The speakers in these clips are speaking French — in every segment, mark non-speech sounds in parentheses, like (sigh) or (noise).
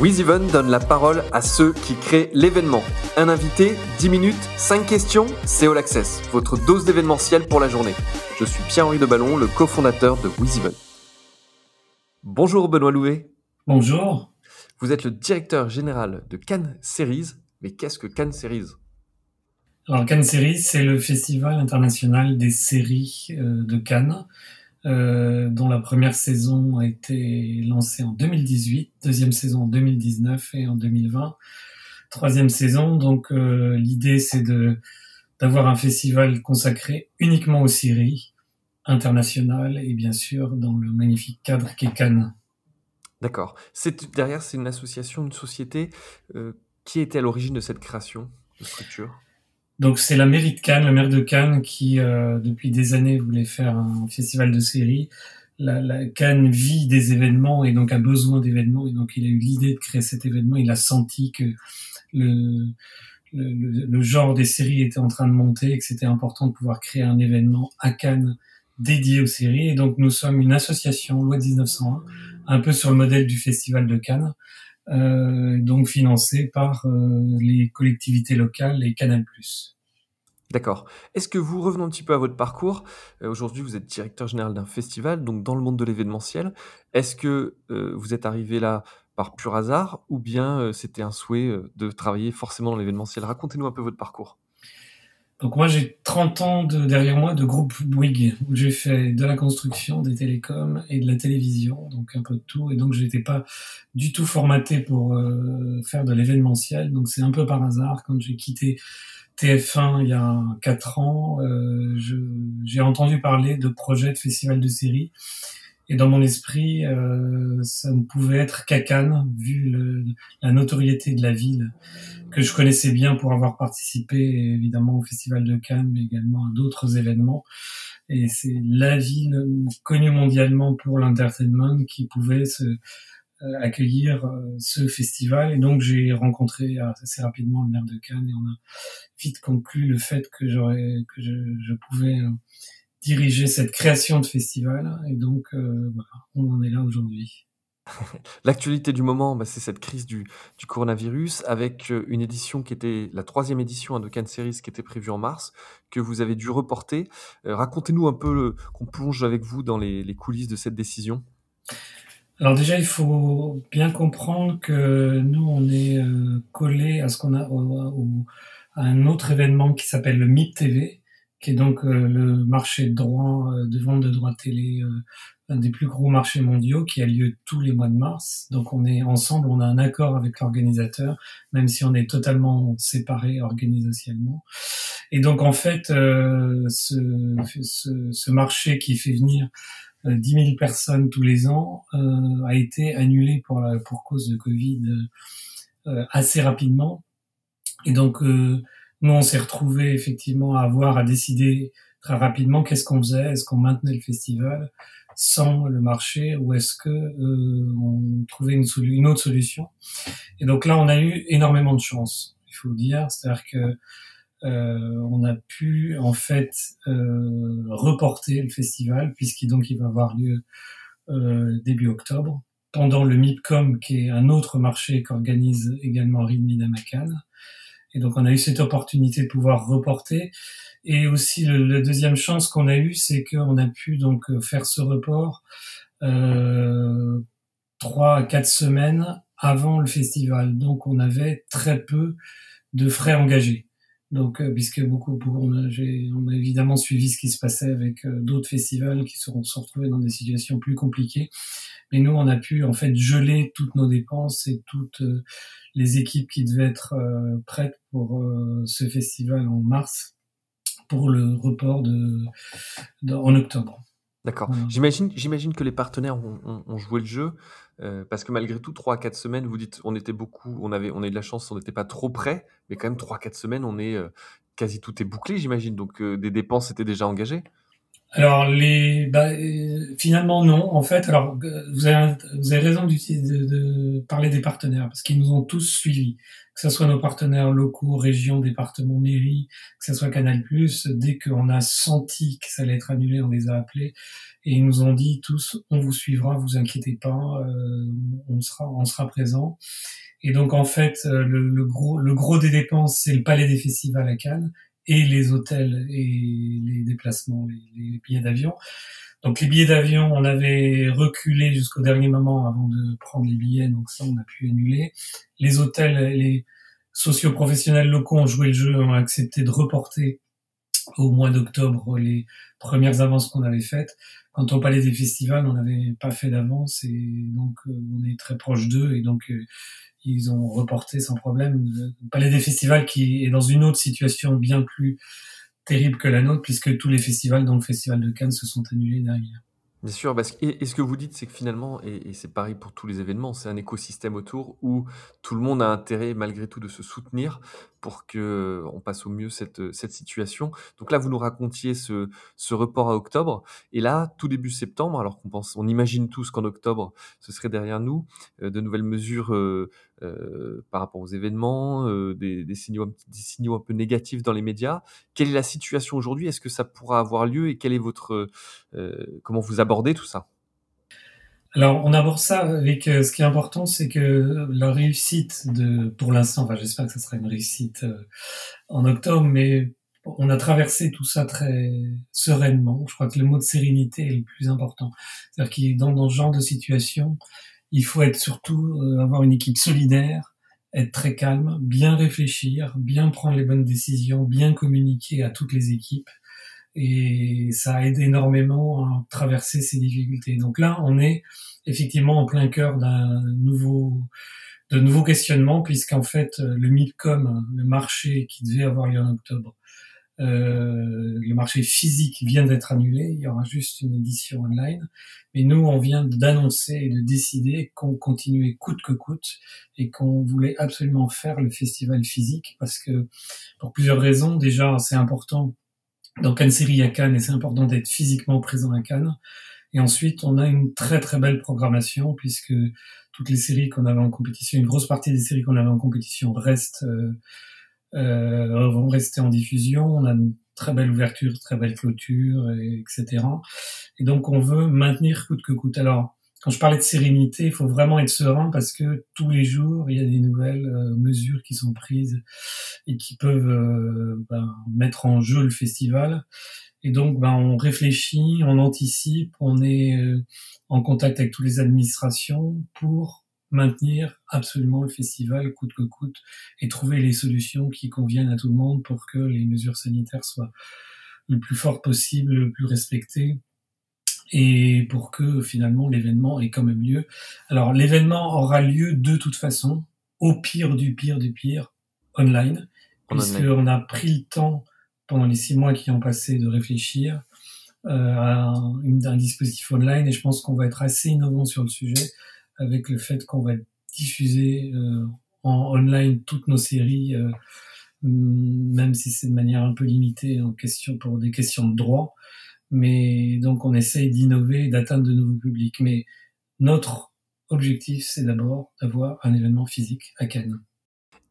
WizEven donne la parole à ceux qui créent l'événement. Un invité, 10 minutes, 5 questions, c'est All Access, votre dose d'événementiel pour la journée. Je suis Pierre-Henri de Ballon, le cofondateur de WizEven. Bonjour Benoît Louvet. Bonjour. Vous êtes le directeur général de Cannes Series, mais qu'est-ce que Cannes Series? Alors Cannes Series, c'est le festival international des séries euh, de Cannes. Euh, dont la première saison a été lancée en 2018, deuxième saison en 2019 et en 2020, troisième saison. Donc euh, l'idée c'est d'avoir un festival consacré uniquement aux séries internationales et bien sûr dans le magnifique cadre qu'est Cannes. D'accord. Derrière c'est une association, une société euh, qui était à l'origine de cette création de structure? Donc c'est la mairie de Cannes, le maire de Cannes, qui euh, depuis des années voulait faire un festival de séries. La, la, Cannes vit des événements et donc a besoin d'événements et donc il a eu l'idée de créer cet événement. Il a senti que le, le, le, genre des séries était en train de monter et que c'était important de pouvoir créer un événement à Cannes dédié aux séries. Et donc nous sommes une association loi 1901, un peu sur le modèle du festival de Cannes, euh, donc financé par euh, les collectivités locales et Canal+. D'accord. Est-ce que vous, revenons un petit peu à votre parcours, euh, aujourd'hui vous êtes directeur général d'un festival, donc dans le monde de l'événementiel. Est-ce que vous êtes arrivé là par pur hasard ou bien c'était un souhait de travailler forcément dans l'événementiel? Racontez-nous un peu votre parcours. Donc moi j'ai 30 ans de, derrière moi de groupe Bouygues où j'ai fait de la construction, des télécoms et de la télévision, donc un peu de tout. Et donc j'étais pas du tout formaté pour euh, faire de l'événementiel. Donc c'est un peu par hasard quand j'ai quitté TF1 il y a 4 ans, euh, j'ai entendu parler de projets de festivals de séries. Et dans mon esprit, euh, ça ne pouvait être qu'à Cannes, vu le, la notoriété de la ville, que je connaissais bien pour avoir participé évidemment au Festival de Cannes, mais également à d'autres événements. Et c'est la ville connue mondialement pour l'entertainment qui pouvait se, euh, accueillir euh, ce festival. Et donc j'ai rencontré assez rapidement le maire de Cannes et on a vite conclu le fait que j'aurais que je, je pouvais euh, diriger cette création de festival. Et donc euh, voilà, on en est là aujourd'hui. (laughs) L'actualité du moment, bah, c'est cette crise du, du, coronavirus avec une édition qui était la troisième édition hein, de Cannes Series qui était prévue en mars, que vous avez dû reporter. Euh, Racontez-nous un peu, qu'on plonge avec vous dans les, les coulisses de cette décision. Alors déjà, il faut bien comprendre que nous, on est euh, collé à ce qu'on a au, au, à un autre événement qui s'appelle le MIP TV, qui est donc euh, le marché de droit euh, de vente de droits télé, euh, un des plus gros marchés mondiaux, qui a lieu tous les mois de mars. Donc on est ensemble, on a un accord avec l'organisateur, même si on est totalement séparés organisationnellement. Et donc en fait, ce, ce, ce marché qui fait venir 10 000 personnes tous les ans a été annulé pour, la, pour cause de Covid assez rapidement. Et donc, nous, on s'est retrouvés effectivement à avoir à décider très rapidement qu'est-ce qu'on faisait, est-ce qu'on maintenait le festival sans le marché ou est-ce que on trouvait une, une autre solution. Et donc là, on a eu énormément de chance, il faut dire, c'est-à-dire que euh, on a pu en fait euh, reporter le festival puisqu'il donc il va avoir lieu euh, début octobre pendant le MIPCOM qui est un autre marché qu'organise également à Cannes. Donc on a eu cette opportunité de pouvoir reporter. Et aussi la deuxième chance qu'on a eue, c'est qu'on a pu donc faire ce report euh, trois à quatre semaines avant le festival. Donc on avait très peu de frais engagés. Donc, euh, puisque beaucoup, on, a, on a évidemment suivi ce qui se passait avec euh, d'autres festivals qui se sont, retrouvés dans des situations plus compliquées. Mais nous, on a pu en fait geler toutes nos dépenses et toutes euh, les équipes qui devaient être prêtes pour ce festival en mars pour le report de, de en octobre. D'accord. J'imagine, j'imagine que les partenaires ont, ont, ont joué le jeu. Euh, parce que malgré tout, 3 à 4 semaines, vous dites, on était beaucoup, on avait, on a eu de la chance, on n'était pas trop près, mais quand même 3 à 4 semaines, on est euh, quasi tout est bouclé, j'imagine. Donc euh, des dépenses étaient déjà engagées? Alors les, bah, euh, finalement non. En fait, alors vous avez, vous avez raison de, de, parler des partenaires parce qu'ils nous ont tous suivis, que ce soit nos partenaires locaux, régions, départements, mairies, que ce soit Canal+. Dès qu'on a senti que ça allait être annulé, on les a appelés et ils nous ont dit tous, on vous suivra, vous inquiétez pas, euh, on sera, on sera présent. Et donc en fait, euh, le, le gros, le gros des dépenses, c'est le Palais des Festivals à Cannes et les hôtels et les déplacements, les, billets d'avion. Donc les billets d'avion, on avait reculé jusqu'au dernier moment avant de prendre les billets, donc ça on a pu annuler. Les hôtels, les socio-professionnels locaux ont joué le jeu, ont accepté de reporter au mois d'octobre les premières avances qu'on avait faites. Quant au palais des festivals, on n'avait pas fait d'avance et donc euh, on est très proche d'eux et donc euh, ils ont reporté sans problème. Le Palais des Festivals qui est dans une autre situation bien plus terrible que la nôtre, puisque tous les festivals, dont le Festival de Cannes, se sont annulés derrière. Bien sûr, parce et, ce que vous dites, c'est que finalement, et, c'est pareil pour tous les événements, c'est un écosystème autour où tout le monde a intérêt malgré tout de se soutenir pour que on passe au mieux cette, cette situation. Donc là, vous nous racontiez ce, ce report à octobre, et là, tout début septembre, alors qu'on pense, on imagine tous qu'en octobre, ce serait derrière nous, euh, de nouvelles mesures euh, euh, par rapport aux événements, des, des, signaux, un peu négatifs dans les médias. Quelle est la situation aujourd'hui? Est-ce que ça pourra avoir lieu et est votre, comment vous abordez tout ça? Alors, on aborde ça avec euh, ce qui est important, c'est que la réussite de, pour l'instant, enfin, j'espère que ça sera une réussite euh, en octobre, mais on a traversé tout ça très sereinement. Je crois que le mot de sérénité est le plus important. C'est-à-dire qu'il dans, dans ce genre de situation, il faut être surtout euh, avoir une équipe solidaire, être très calme, bien réfléchir, bien prendre les bonnes décisions, bien communiquer à toutes les équipes. Et ça aide énormément à traverser ces difficultés. Donc là, on est effectivement en plein cœur d'un nouveau de nouveaux questionnements puisqu'en fait le Milcom, le marché qui devait avoir lieu en octobre, euh, le marché physique vient d'être annulé, il y aura juste une édition online. Mais nous, on vient d'annoncer et de décider qu'on continuait coûte que coûte et qu'on voulait absolument faire le festival physique parce que pour plusieurs raisons. Déjà, c'est important dans Cannes Série à Cannes et c'est important d'être physiquement présent à Cannes. Et ensuite, on a une très très belle programmation puisque toutes les séries qu'on avait en compétition, une grosse partie des séries qu'on avait en compétition restent, euh, euh, vont rester en diffusion. On a une très belle ouverture, très belle clôture, et, etc. Et donc, on veut maintenir coûte que coûte. Alors, quand je parlais de sérénité, il faut vraiment être serein parce que tous les jours, il y a des nouvelles euh, mesures qui sont prises et qui peuvent euh, ben, mettre en jeu le festival. Et donc, ben, on réfléchit, on anticipe, on est euh, en contact avec toutes les administrations pour maintenir absolument le festival coûte que coûte et trouver les solutions qui conviennent à tout le monde pour que les mesures sanitaires soient le plus fort possible, le plus respectées et pour que finalement l'événement ait quand même lieu. Alors l'événement aura lieu de toute façon, au pire du pire du pire, online, puisqu'on a pris le temps pendant les six mois qui ont passé de réfléchir euh, à un, dispositif online et je pense qu'on va être assez innovant sur le sujet avec le fait qu'on va diffuser euh, en online toutes nos séries, euh, même si c'est de manière un peu limitée en question pour des questions de droit. Mais donc on essaye d'innover, d'atteindre de nouveaux publics. Mais notre objectif, c'est d'abord d'avoir un événement physique à Cannes.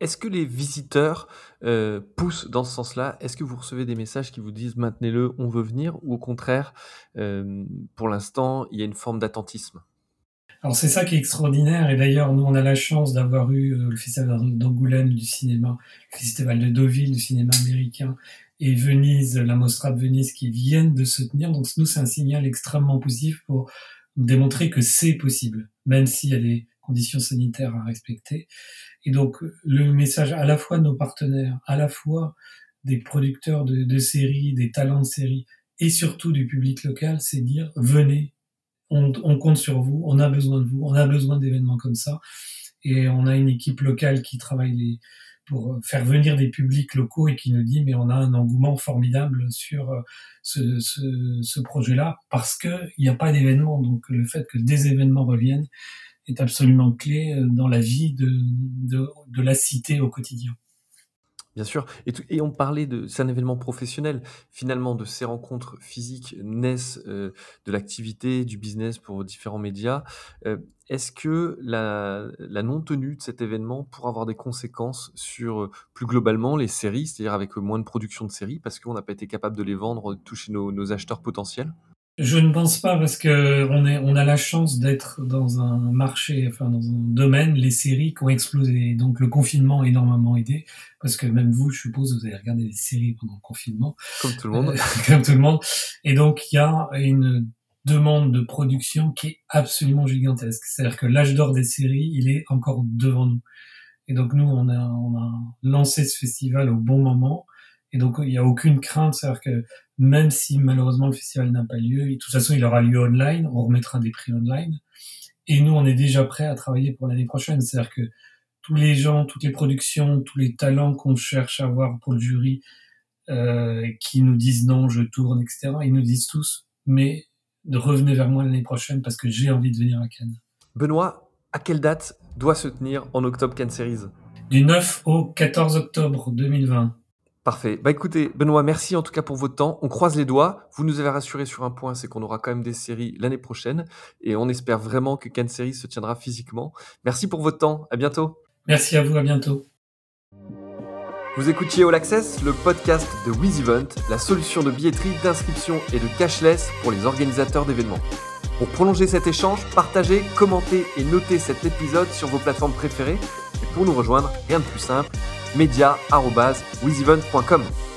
Est-ce que les visiteurs euh, poussent dans ce sens-là? Est-ce que vous recevez des messages qui vous disent maintenez-le, on veut venir? Ou au contraire, pour l'instant, il y a une forme d'attentisme? Alors c'est ça qui est extraordinaire et d'ailleurs nous on a la chance d'avoir eu euh, le festival d'Angoulême du cinéma, le festival de Deauville du cinéma américain et Venise, la Mostra de Venise qui viennent de se tenir. Donc nous, c'est un signal extrêmement positif pour démontrer que c'est possible, même s'il y a des conditions sanitaires à respecter. Et donc le message à la fois de nos partenaires, à la fois des producteurs de, de séries, des talents de séries, et surtout du public local, c'est dire venez, on, compte sur vous, on a besoin de vous, on a besoin d'événements comme ça. Et on a une équipe locale qui travaille pour faire venir des publics locaux et qui nous dit mais on a un engouement formidable sur euh, ce, projet-là parce que il n'y a pas d'événement. Donc le fait que des événements reviennent est absolument clé euh, dans la vie de la cité au quotidien. Bien sûr. Et, on parlait de, c'est un événement professionnel. Finalement, de ces rencontres physiques naissent euh, de l'activité, du business pour différents médias. Euh, est-ce que la, non-tenue de cet événement pourra avoir des conséquences sur plus globalement les séries, c'est-à-dire avec moins de production de séries, parce qu'on n'a pas été capable de les vendre, de toucher nos acheteurs potentiels? Je ne pense pas parce que on, est, on a la chance d'être dans un marché, enfin dans un domaine, les séries qui ont explosé. Donc le confinement a énormément aidé parce que même vous, je suppose, vous avez regardé des séries pendant le confinement. Comme tout le monde. Euh, (laughs) comme tout le monde. Et donc il y a une demande de production qui est absolument gigantesque. C'est-à-dire que l'âge d'or des séries, il est encore devant nous. Et donc nous, on a, on a lancé ce festival au bon moment. Et donc il n'y a aucune crainte, c'est-à-dire que même si malheureusement le festival n'a pas lieu. de toute façon, il aura lieu online, on remettra des prix online. Et nous, on est déjà prêts à travailler pour l'année prochaine. C'est-à-dire que tous les gens, toutes les productions, tous les talents qu'on cherche à voir pour le jury, euh, qui nous disent non, je tourne, etc., ils nous disent tous, mais revenez vers moi l'année prochaine parce que j'ai envie de venir à Cannes. Benoît, à quelle date doit se tenir en octobre Cannes Series? Du 9 au 14 octobre 2020. Parfait. Bah écoutez, Benoît, merci en tout cas pour votre temps. On croise les doigts. Vous nous avez rassuré sur un point, c'est qu'on aura quand même des séries l'année prochaine. Et on espère vraiment que Cannes Series se tiendra physiquement. Merci pour votre temps. À bientôt. Merci à vous. À bientôt. Vous écoutiez All Access, le podcast de WizEvent, la solution de billetterie, d'inscription et de cashless pour les organisateurs d'événements. Pour prolonger cet échange, partagez, commentez et notez cet épisode sur vos plateformes préférées. Et pour nous rejoindre, rien de plus simple, media.wizevent.com.